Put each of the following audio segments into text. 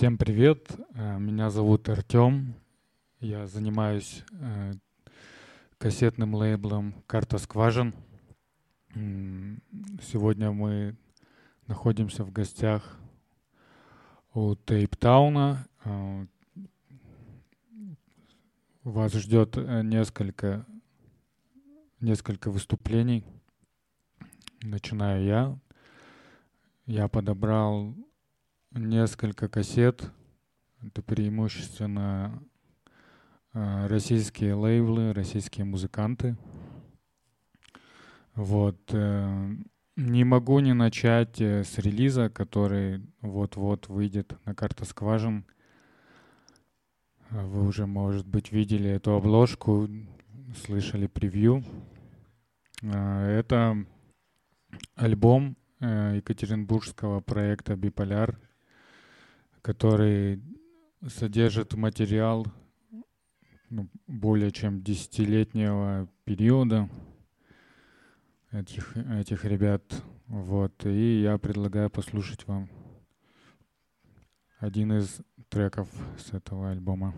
Всем привет, э, меня зовут Артем, я занимаюсь э, кассетным лейблом «Карта скважин». Сегодня мы находимся в гостях у Тейптауна. Э, вас ждет несколько, несколько выступлений. Начинаю я. Я подобрал несколько кассет. Это преимущественно э, российские лейблы, российские музыканты. Вот. Э, не могу не начать э, с релиза, который вот-вот выйдет на карта скважин. Вы уже, может быть, видели эту обложку, слышали превью. Это альбом екатеринбургского проекта «Биполяр», который содержит материал ну, более чем десятилетнего периода этих, этих ребят. Вот. И я предлагаю послушать вам один из треков с этого альбома.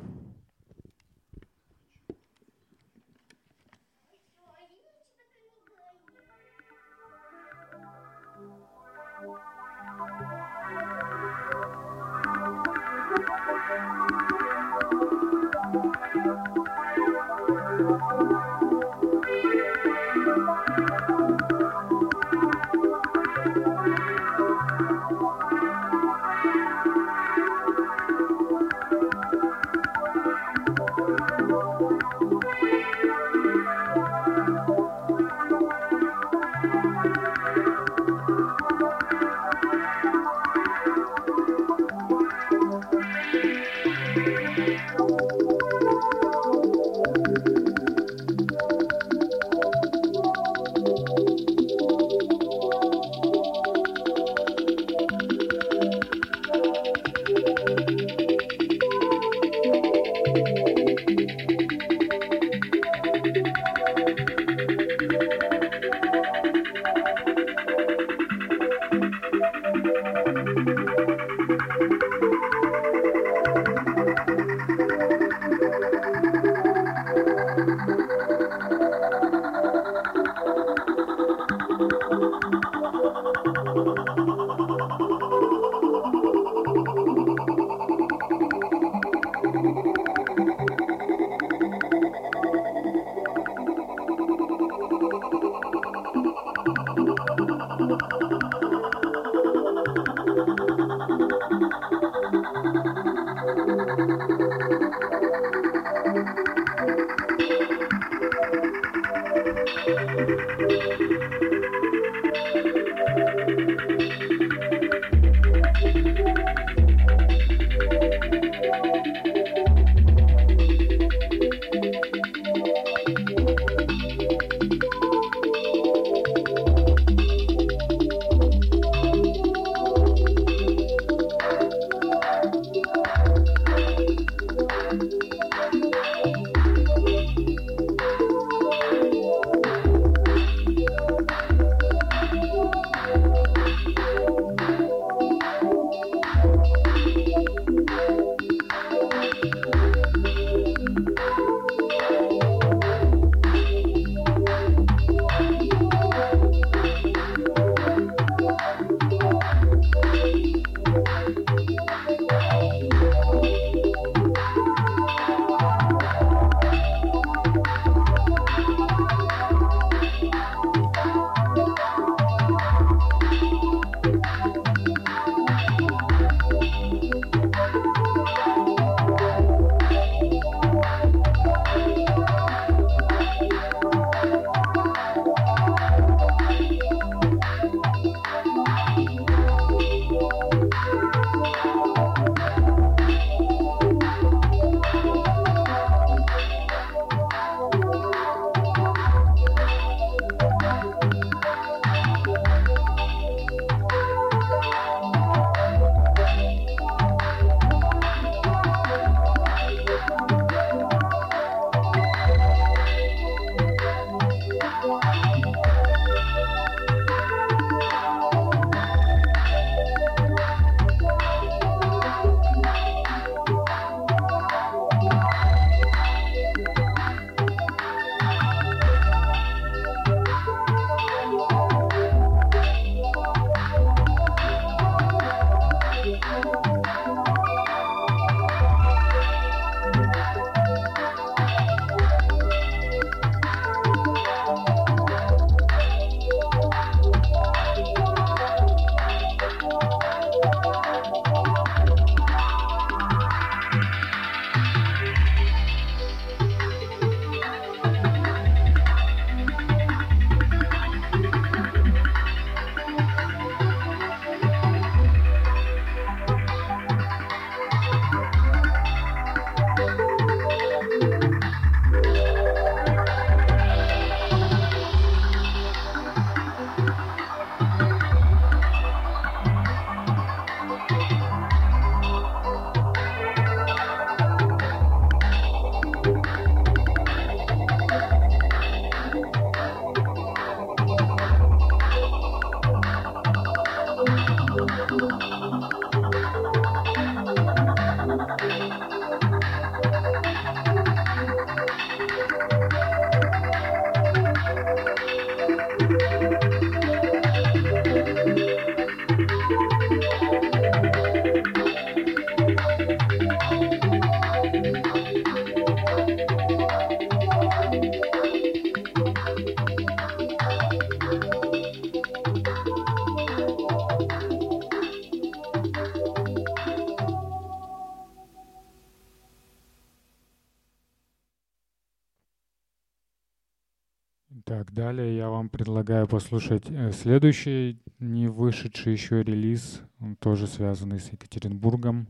послушать э, следующий, не вышедший еще релиз, он тоже связанный с Екатеринбургом.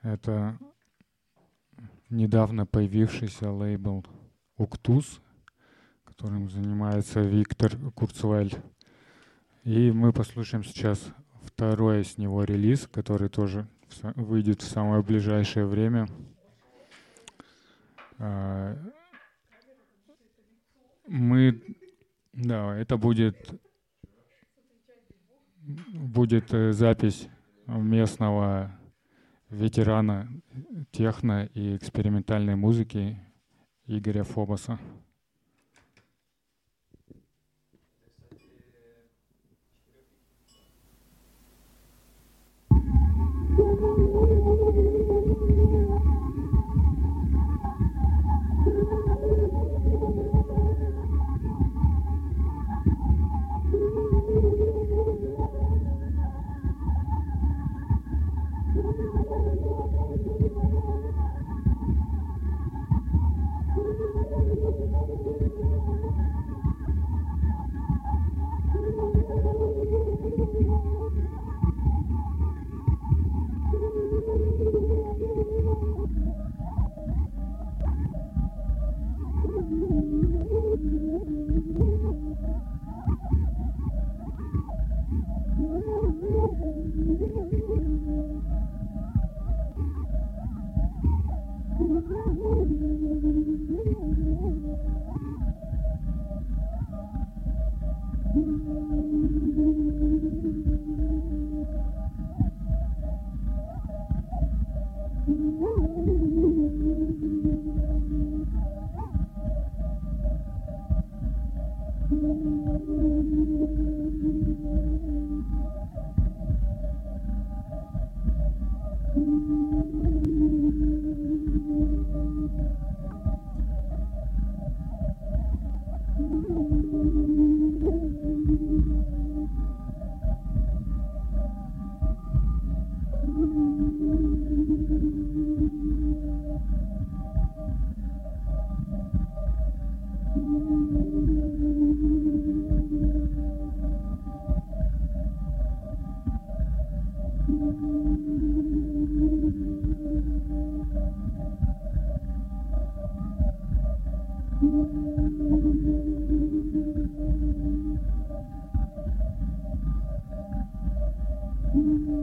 Это недавно появившийся лейбл «Уктус», которым занимается Виктор Курцвель. И мы послушаем сейчас второй с него релиз, который тоже выйдет в самое ближайшее время. Мы, да, это будет, будет э, запись местного ветерана техно и экспериментальной музыки Игоря Фобоса.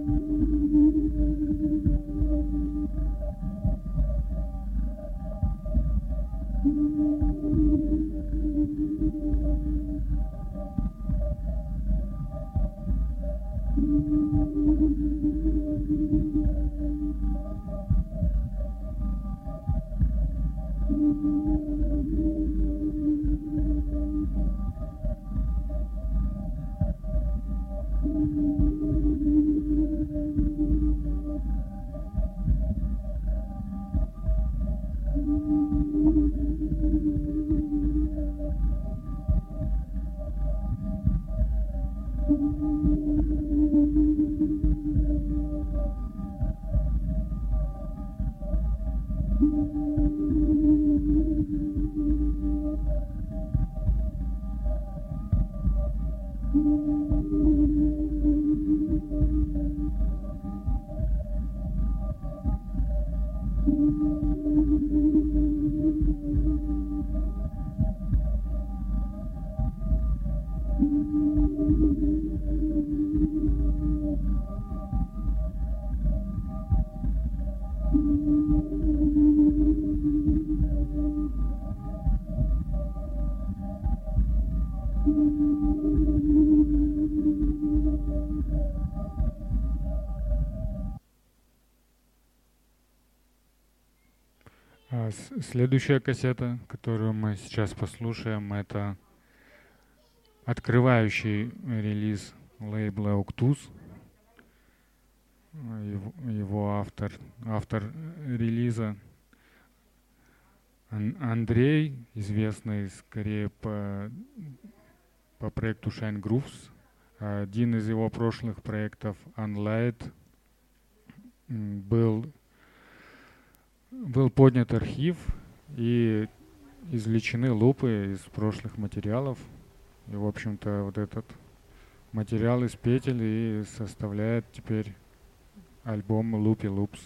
Thank you. Следующая кассета, которую мы сейчас послушаем, это открывающий релиз лейбла Octus. Его, его автор, автор релиза Андрей, известный скорее по, по проекту Shine Grooves. Один из его прошлых проектов Unlight был был поднят архив и извлечены лупы из прошлых материалов. И, в общем-то, вот этот материал из петель и составляет теперь альбом Loopy Loops.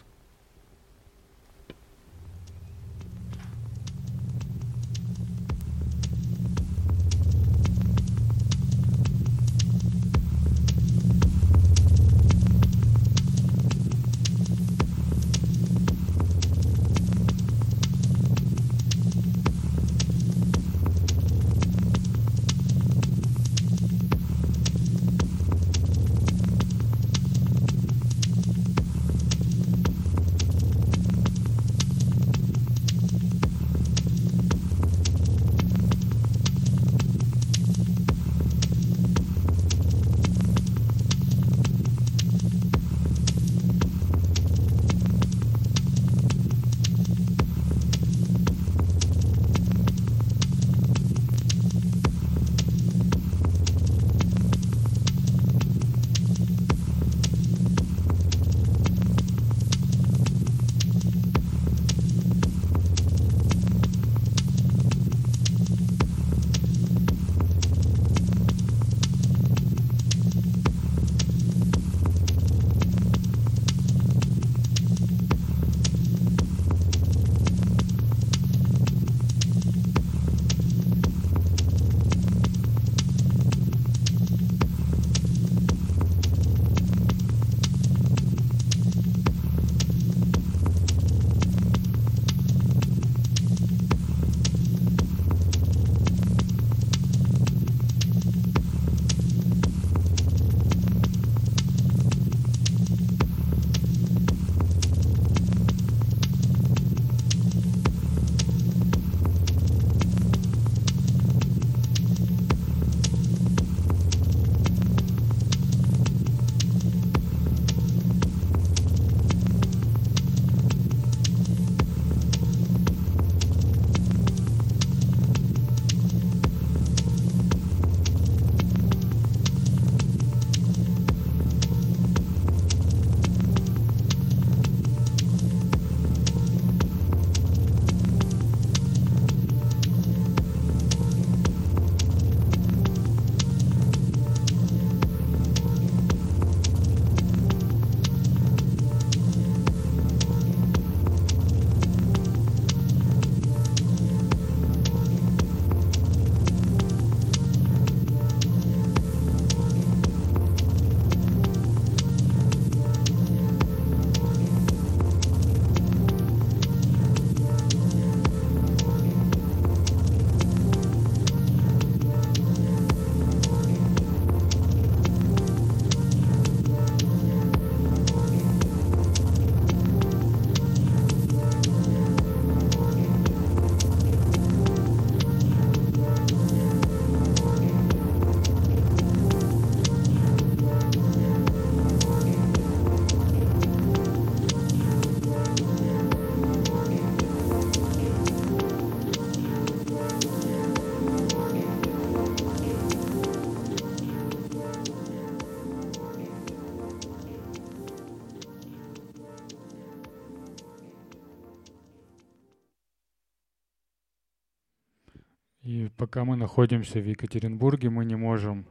Пока мы находимся в Екатеринбурге, мы не можем,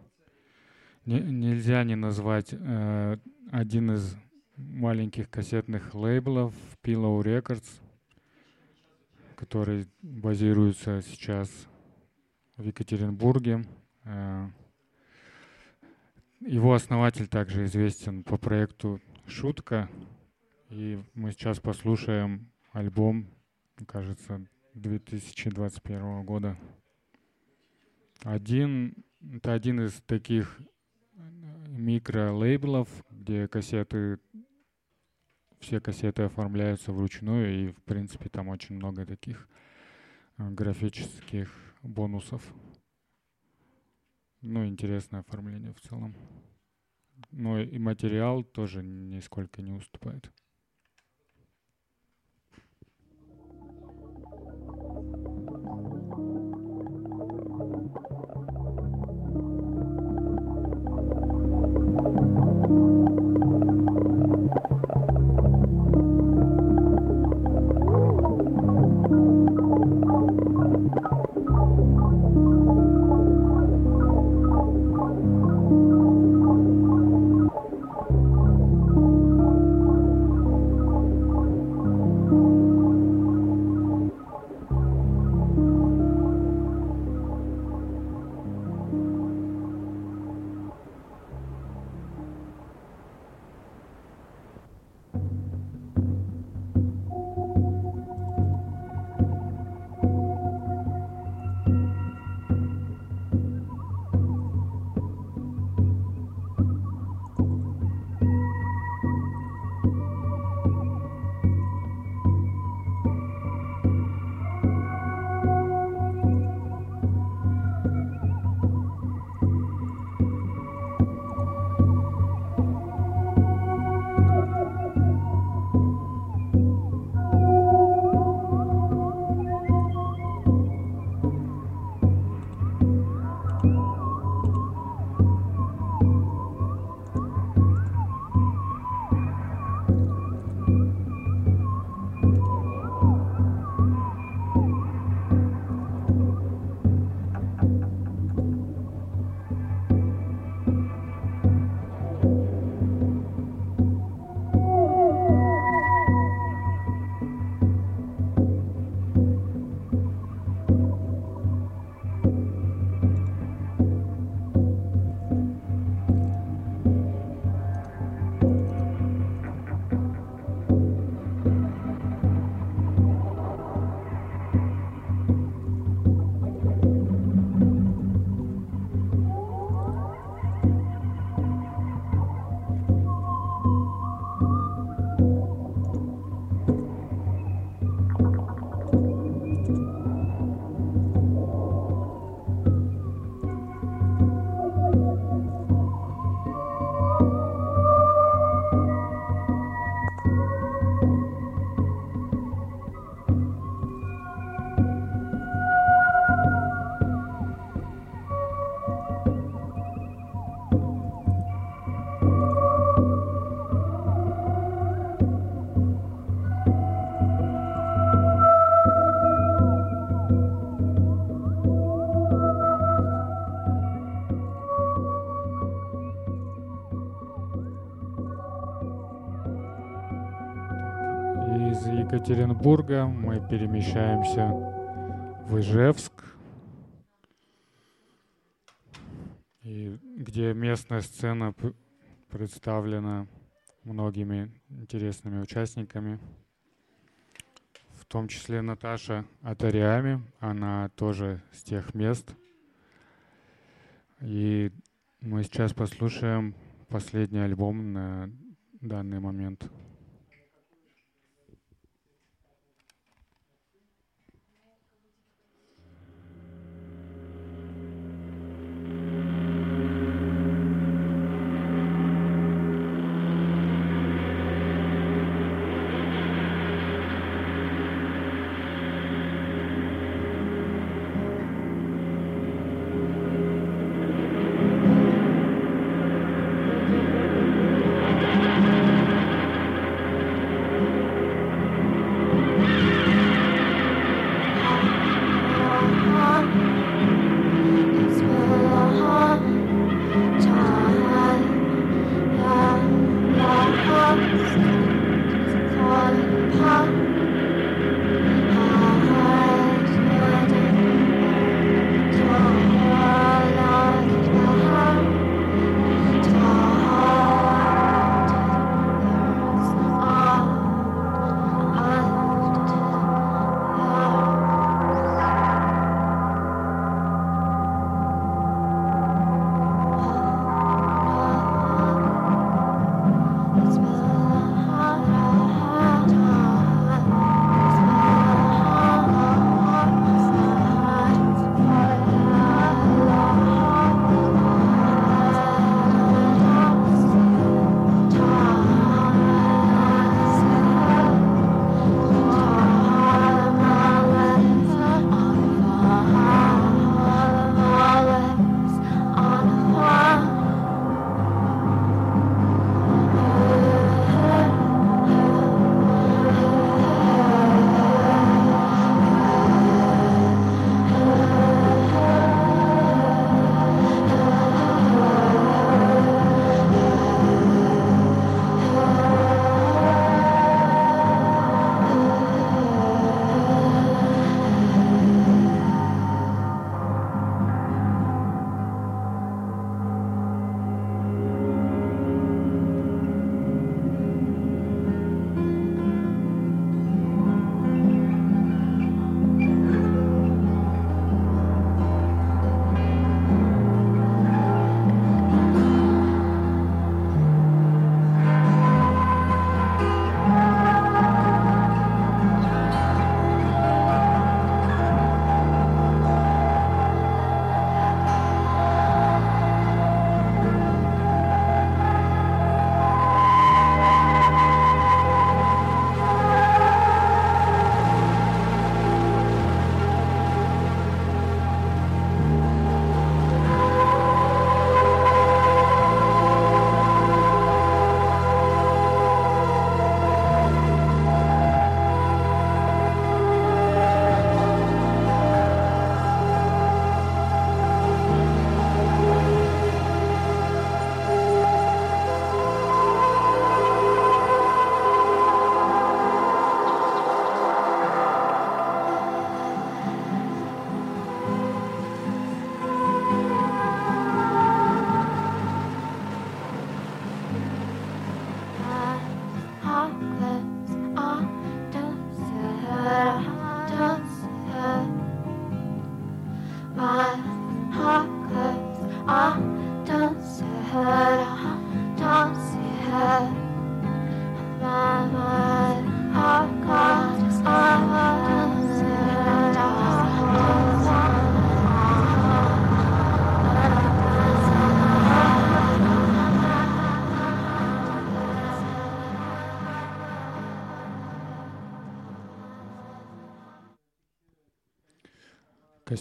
не, нельзя не назвать э, один из маленьких кассетных лейблов Pillow Records. который базируется сейчас в Екатеринбурге. Э, его основатель также известен по проекту «Шутка». И мы сейчас послушаем альбом, кажется, 2021 года. Один, это один из таких микролейблов, где кассеты, все кассеты оформляются вручную, и, в принципе, там очень много таких э, графических бонусов. Ну, интересное оформление в целом. Но и материал тоже нисколько не уступает. Екатеринбурга мы перемещаемся в Ижевск, и где местная сцена представлена многими интересными участниками, в том числе Наташа Атариами, она тоже с тех мест. И мы сейчас послушаем последний альбом на данный момент.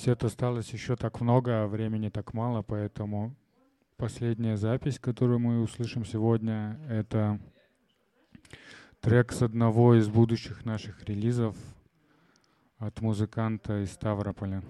Кассет осталось еще так много, а времени так мало, поэтому последняя запись, которую мы услышим сегодня, это трек с одного из будущих наших релизов от музыканта из Ставрополя.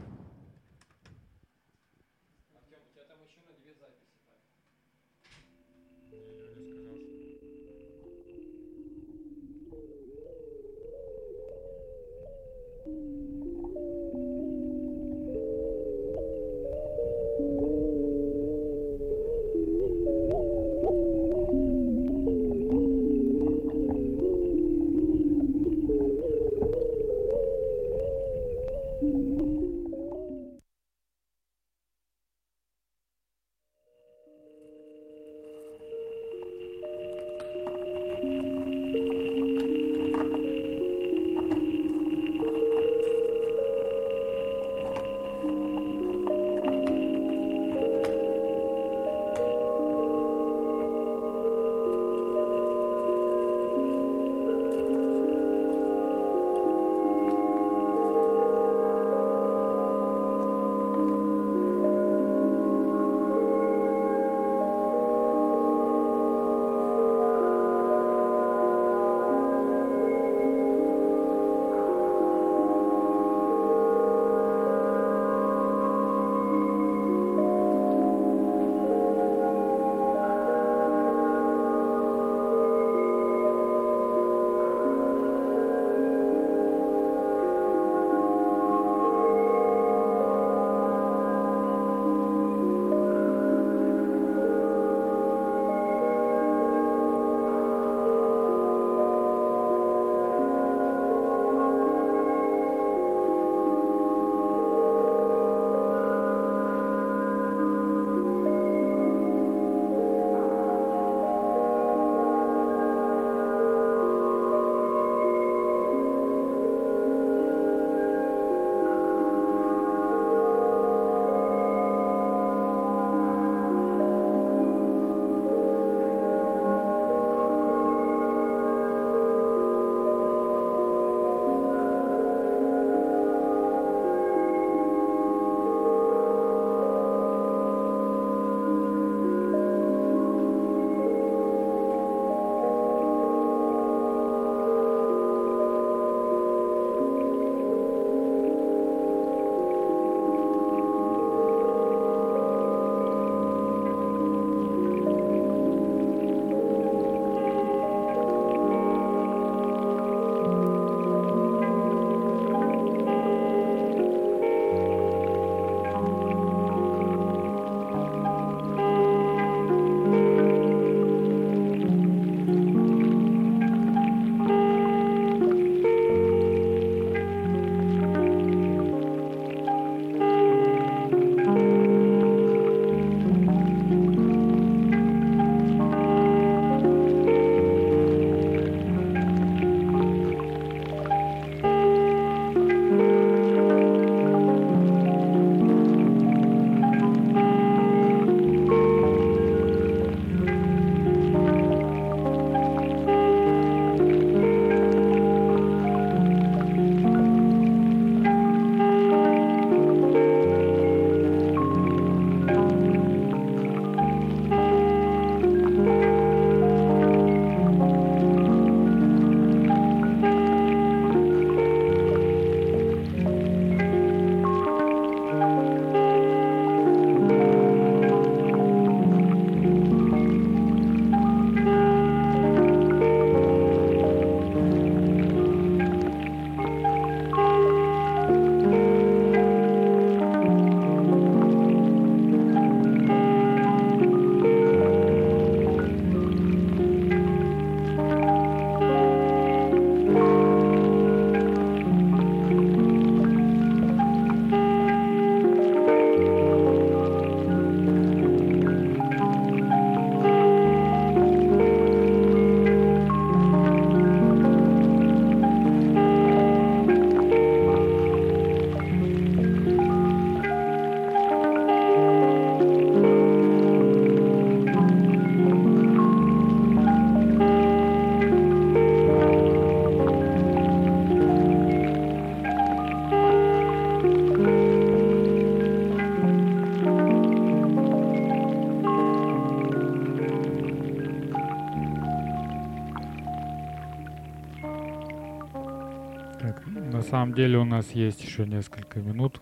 Самом деле у нас есть еще несколько минут,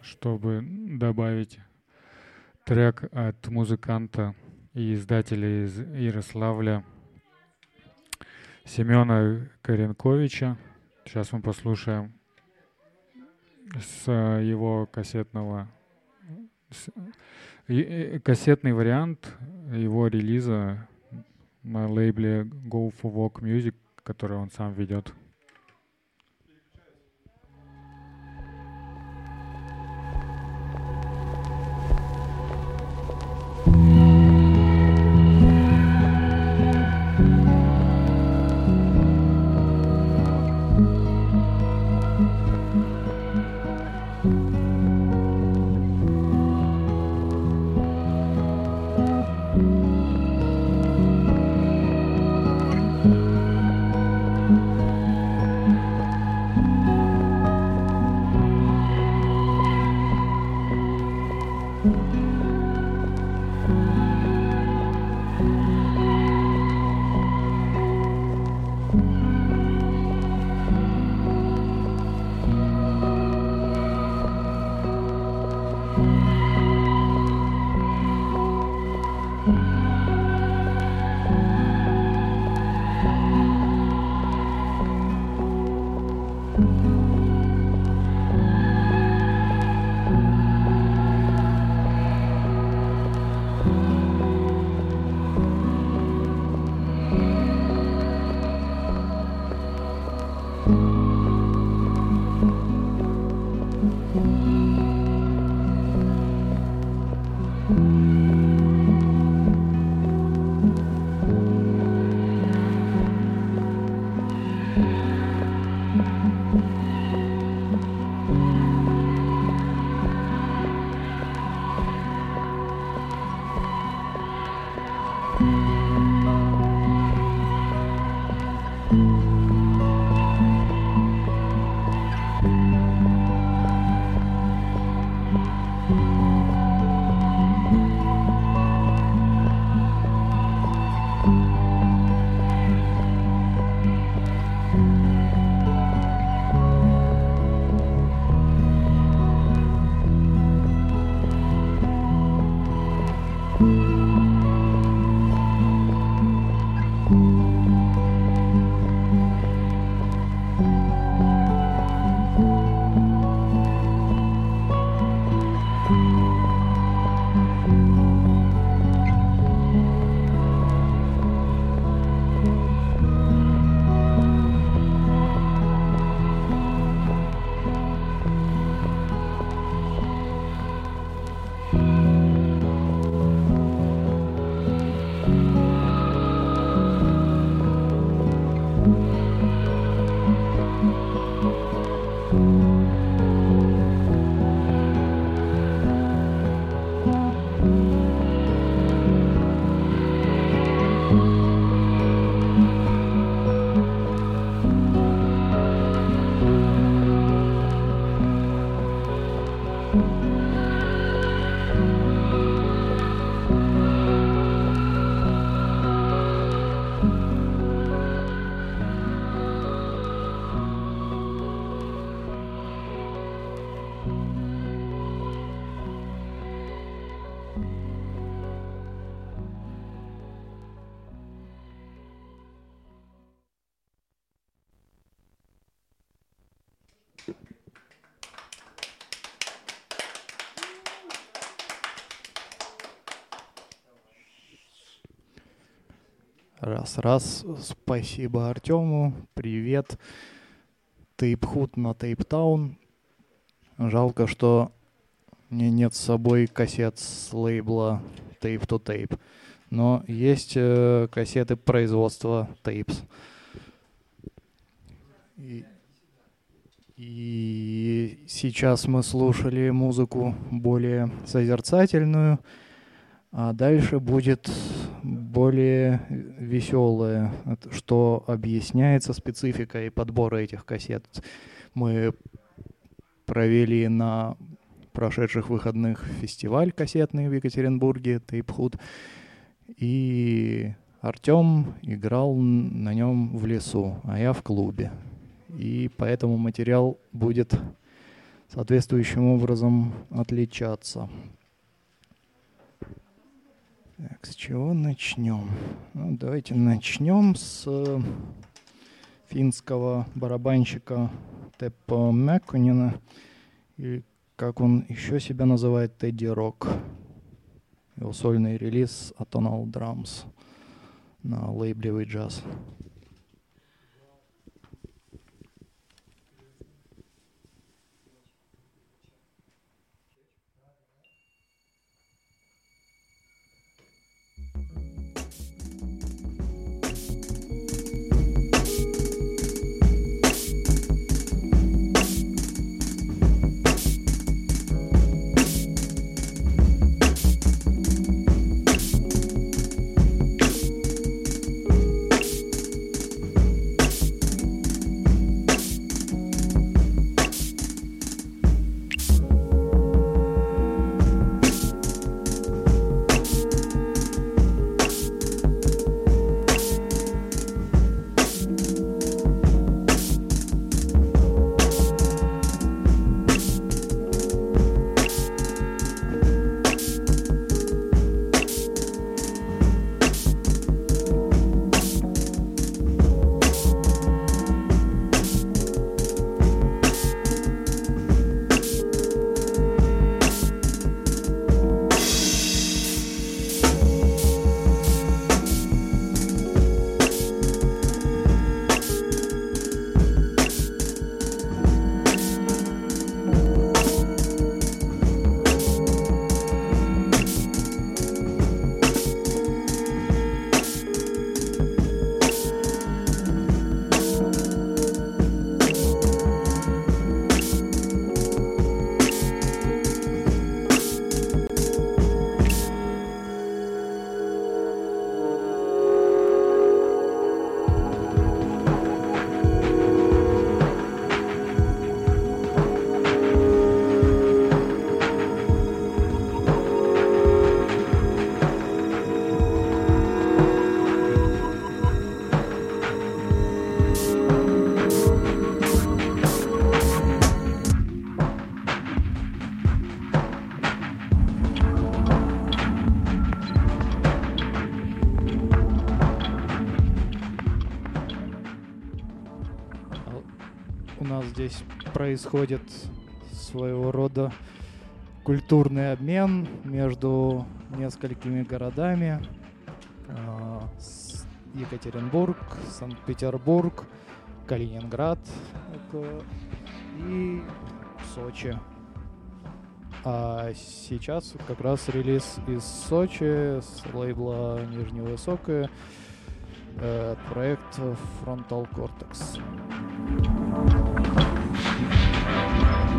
чтобы добавить трек от музыканта и издателя из Ярославля Семена Коренковича. Сейчас мы послушаем с его кассетного кассетный вариант его релиза на лейбле Go for Walk Music, который он сам ведет. Раз, раз. Спасибо Артему. Привет. Тейпхут на Тейптаун. Жалко, что мне нет с собой кассет с лейбла Tape to Tape. Но есть э, кассеты производства Tapes. И, и сейчас мы слушали музыку более созерцательную, а дальше будет более веселое, что объясняется спецификой подбора этих кассет. Мы провели на прошедших выходных фестиваль кассетный в Екатеринбурге, Тейпхуд, и Артем играл на нем в лесу, а я в клубе. и поэтому материал будет соответствующим образом отличаться. Так, с чего начнем? Ну, давайте начнем с финского барабанщика Теппо Мэкконина, или как он еще себя называет, Тедди Рок. Его сольный релиз Atonal Drums на лейбле джаз. Здесь происходит своего рода культурный обмен между несколькими городами. А, Екатеринбург, Санкт-Петербург, Калининград и Сочи. А сейчас как раз релиз из Сочи с лейбла Нижневысокое. Э, проект Frontal Cortex. Thank you.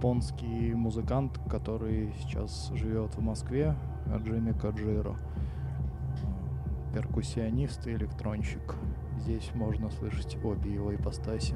Японский музыкант, который сейчас живет в Москве, Джимми Каджиро. Перкуссионист и электронщик. Здесь можно слышать обе его ипостаси.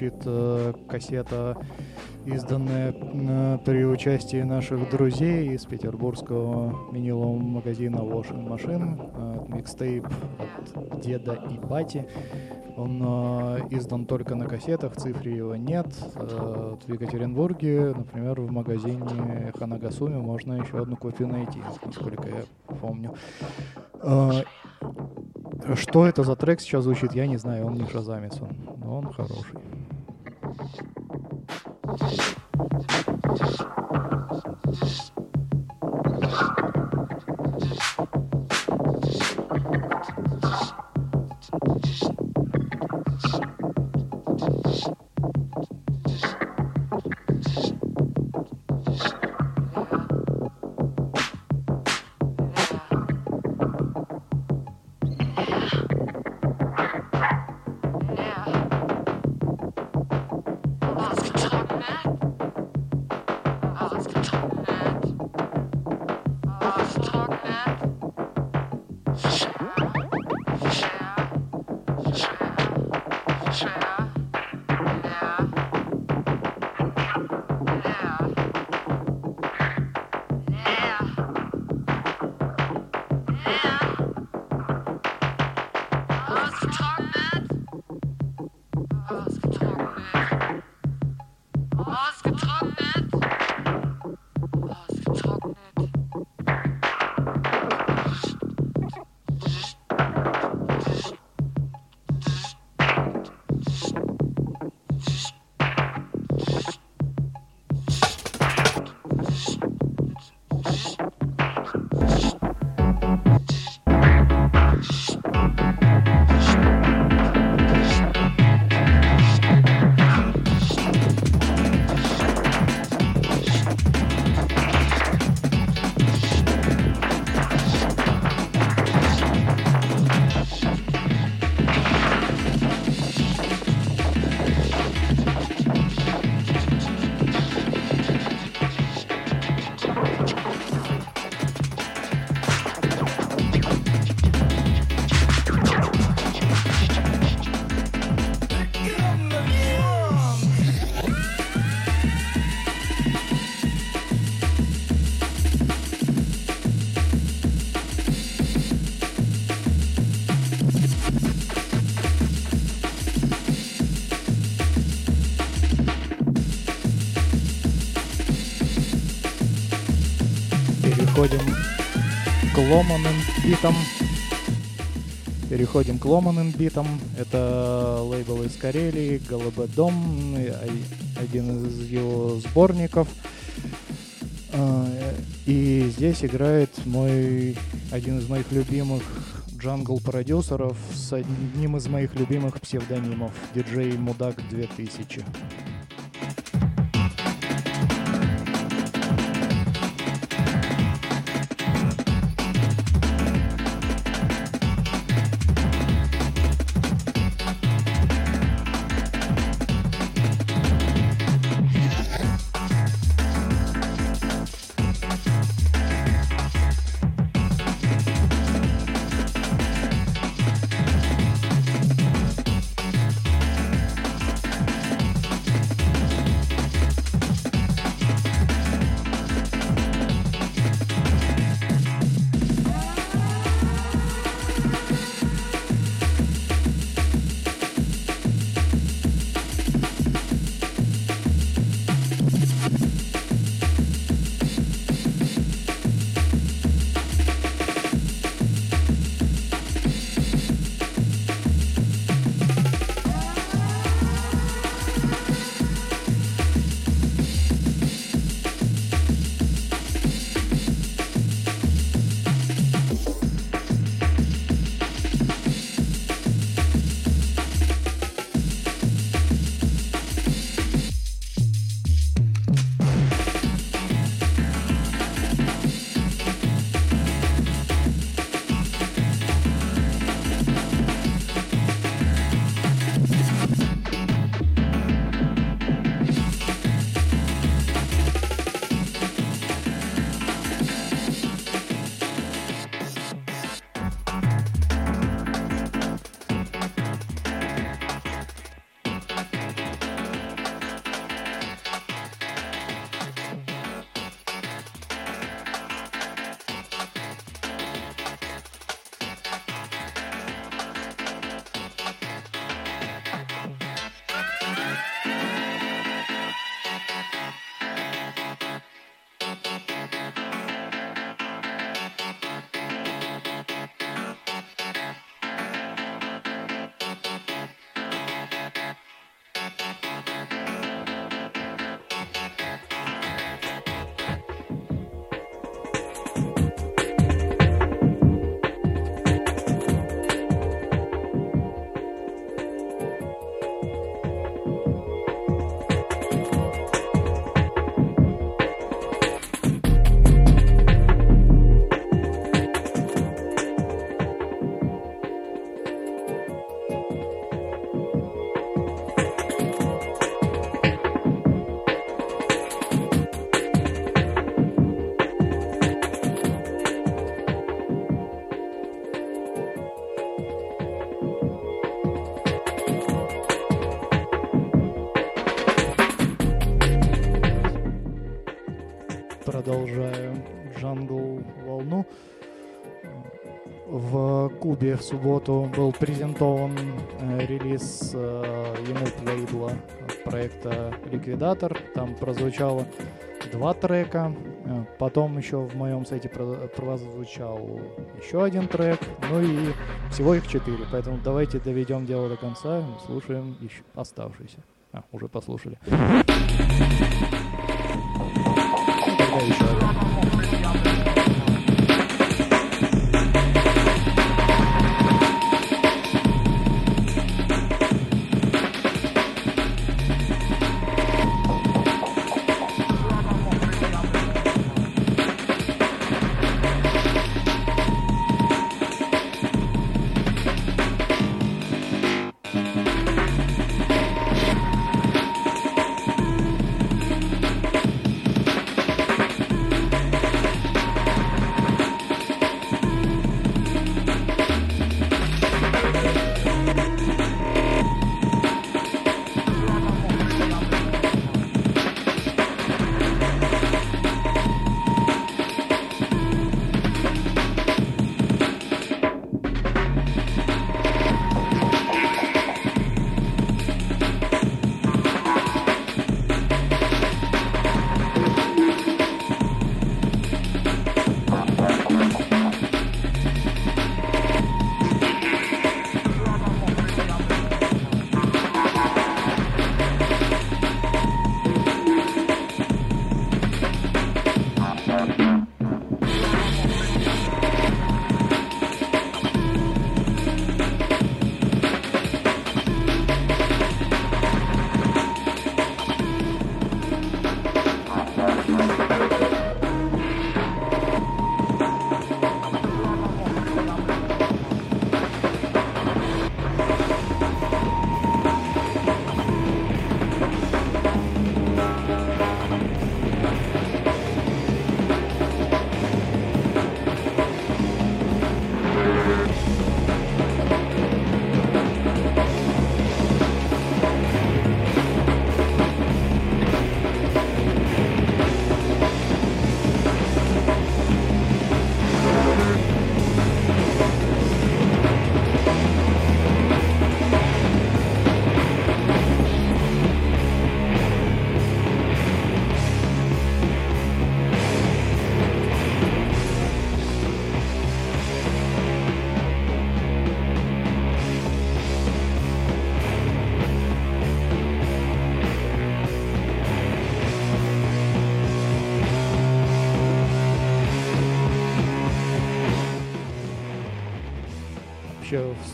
Звучит э, кассета, изданная э, при участии наших друзей из петербургского винилового магазина Washing Machine, э, микстейп от деда и бати. Он э, издан только на кассетах, цифре его нет. Э, в Екатеринбурге, например, в магазине Ханагасуми можно еще одну копию найти, насколько я помню. Э, что это за трек сейчас звучит, я не знаю, он не шазамец, он, но он хороший. Thank you. Ломаным битам. Переходим к ломаным битам. Это лейбл из Карелии, Голубодом, один из его сборников. А, и здесь играет мой один из моих любимых джангл-продюсеров с одним из моих любимых псевдонимов, диджей Мудак 2000. Клубе в субботу был презентован э, релиз э, ему лейбла проекта «Ликвидатор». Там прозвучало два трека. Э, потом еще в моем сайте прозвучал еще один трек. Ну и всего их четыре. Поэтому давайте доведем дело до конца. Слушаем еще оставшиеся. А, уже послушали.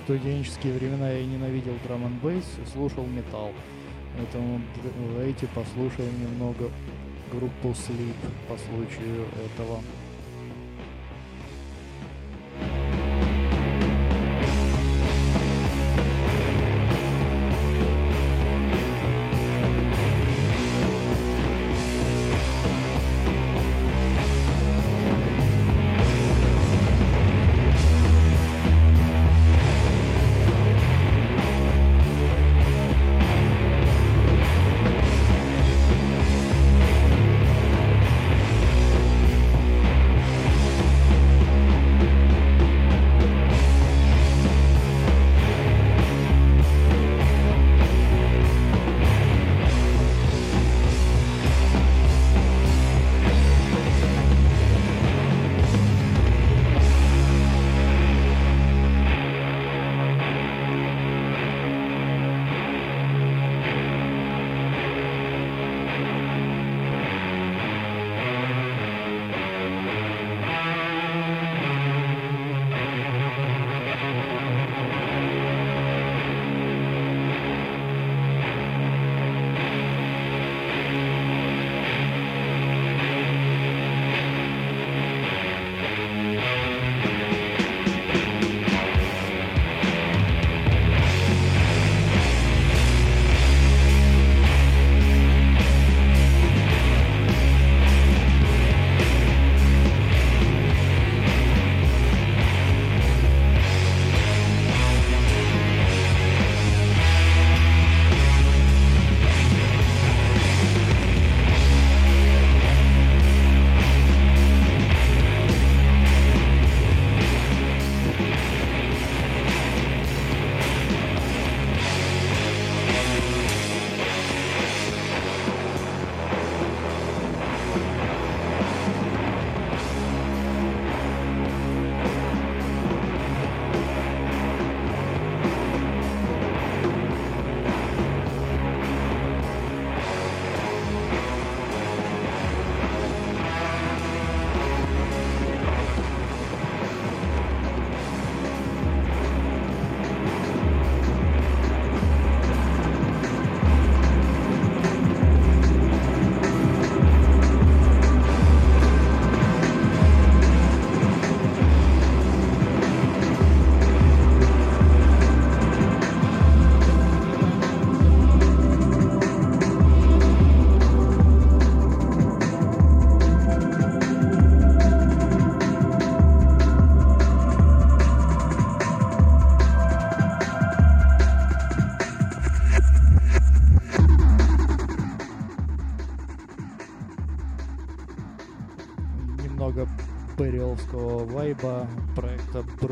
Студенческие времена я ненавидел драм н слушал металл. Поэтому давайте послушаем немного группу Sleep по случаю этого.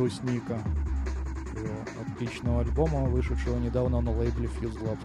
«Брусника». Его отличного альбома, вышедшего недавно на лейбле Fuse Lab.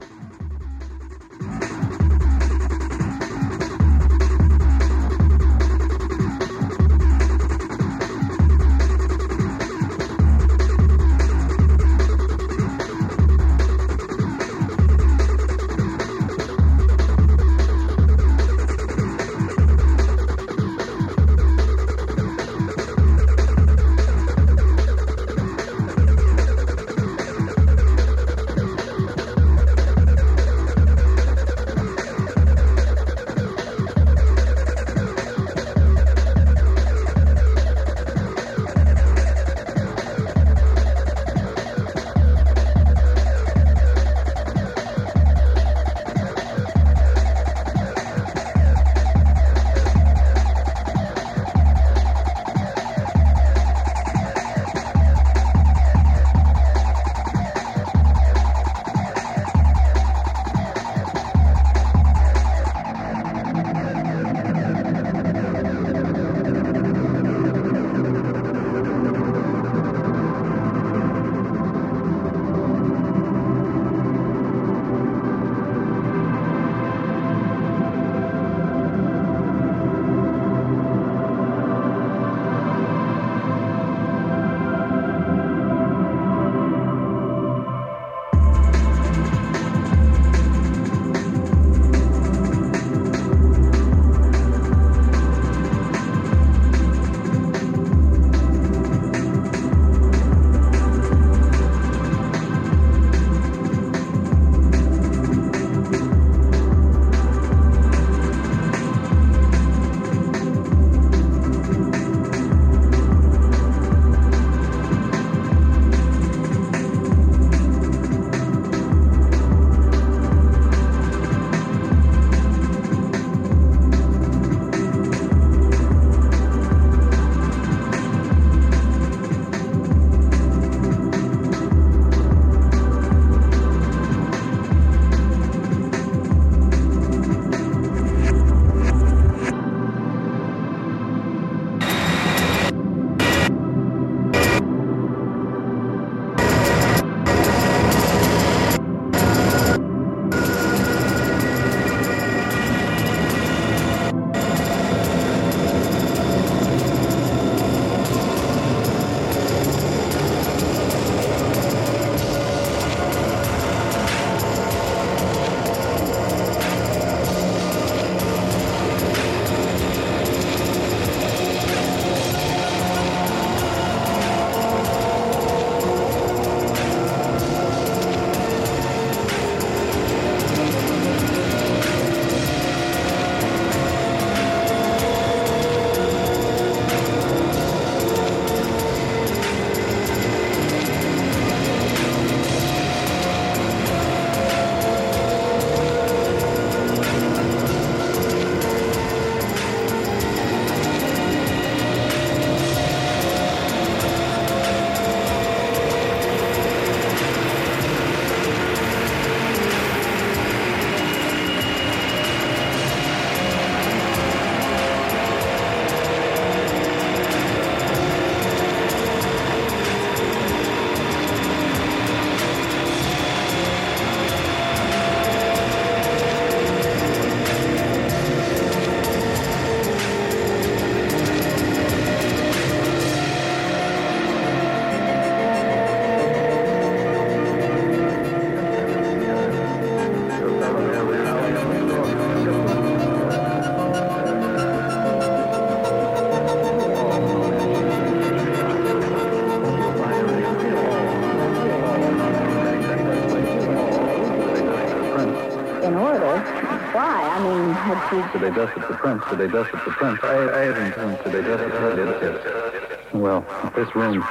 They dust up the prints? Did they dust up the prints? I, I haven't. Did they dust up the prints? Well, this room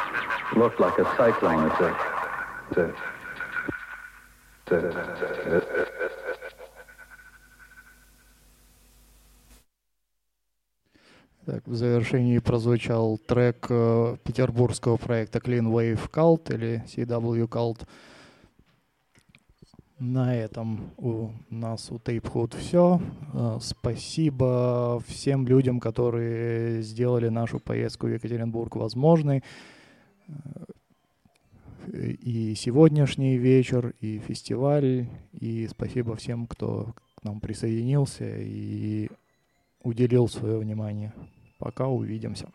looked like a cyclone. It's a... It's a... It's a... Так, в завершении прозвучал трек э, петербургского проекта Clean Wave Cult или CW Cult. На этом у нас у Тейпхуд все. Э, спасибо всем людям, которые сделали нашу поездку в Екатеринбург возможной. Э, и сегодняшний вечер, и фестиваль, и спасибо всем, кто к нам присоединился и уделил свое внимание. Пока увидимся.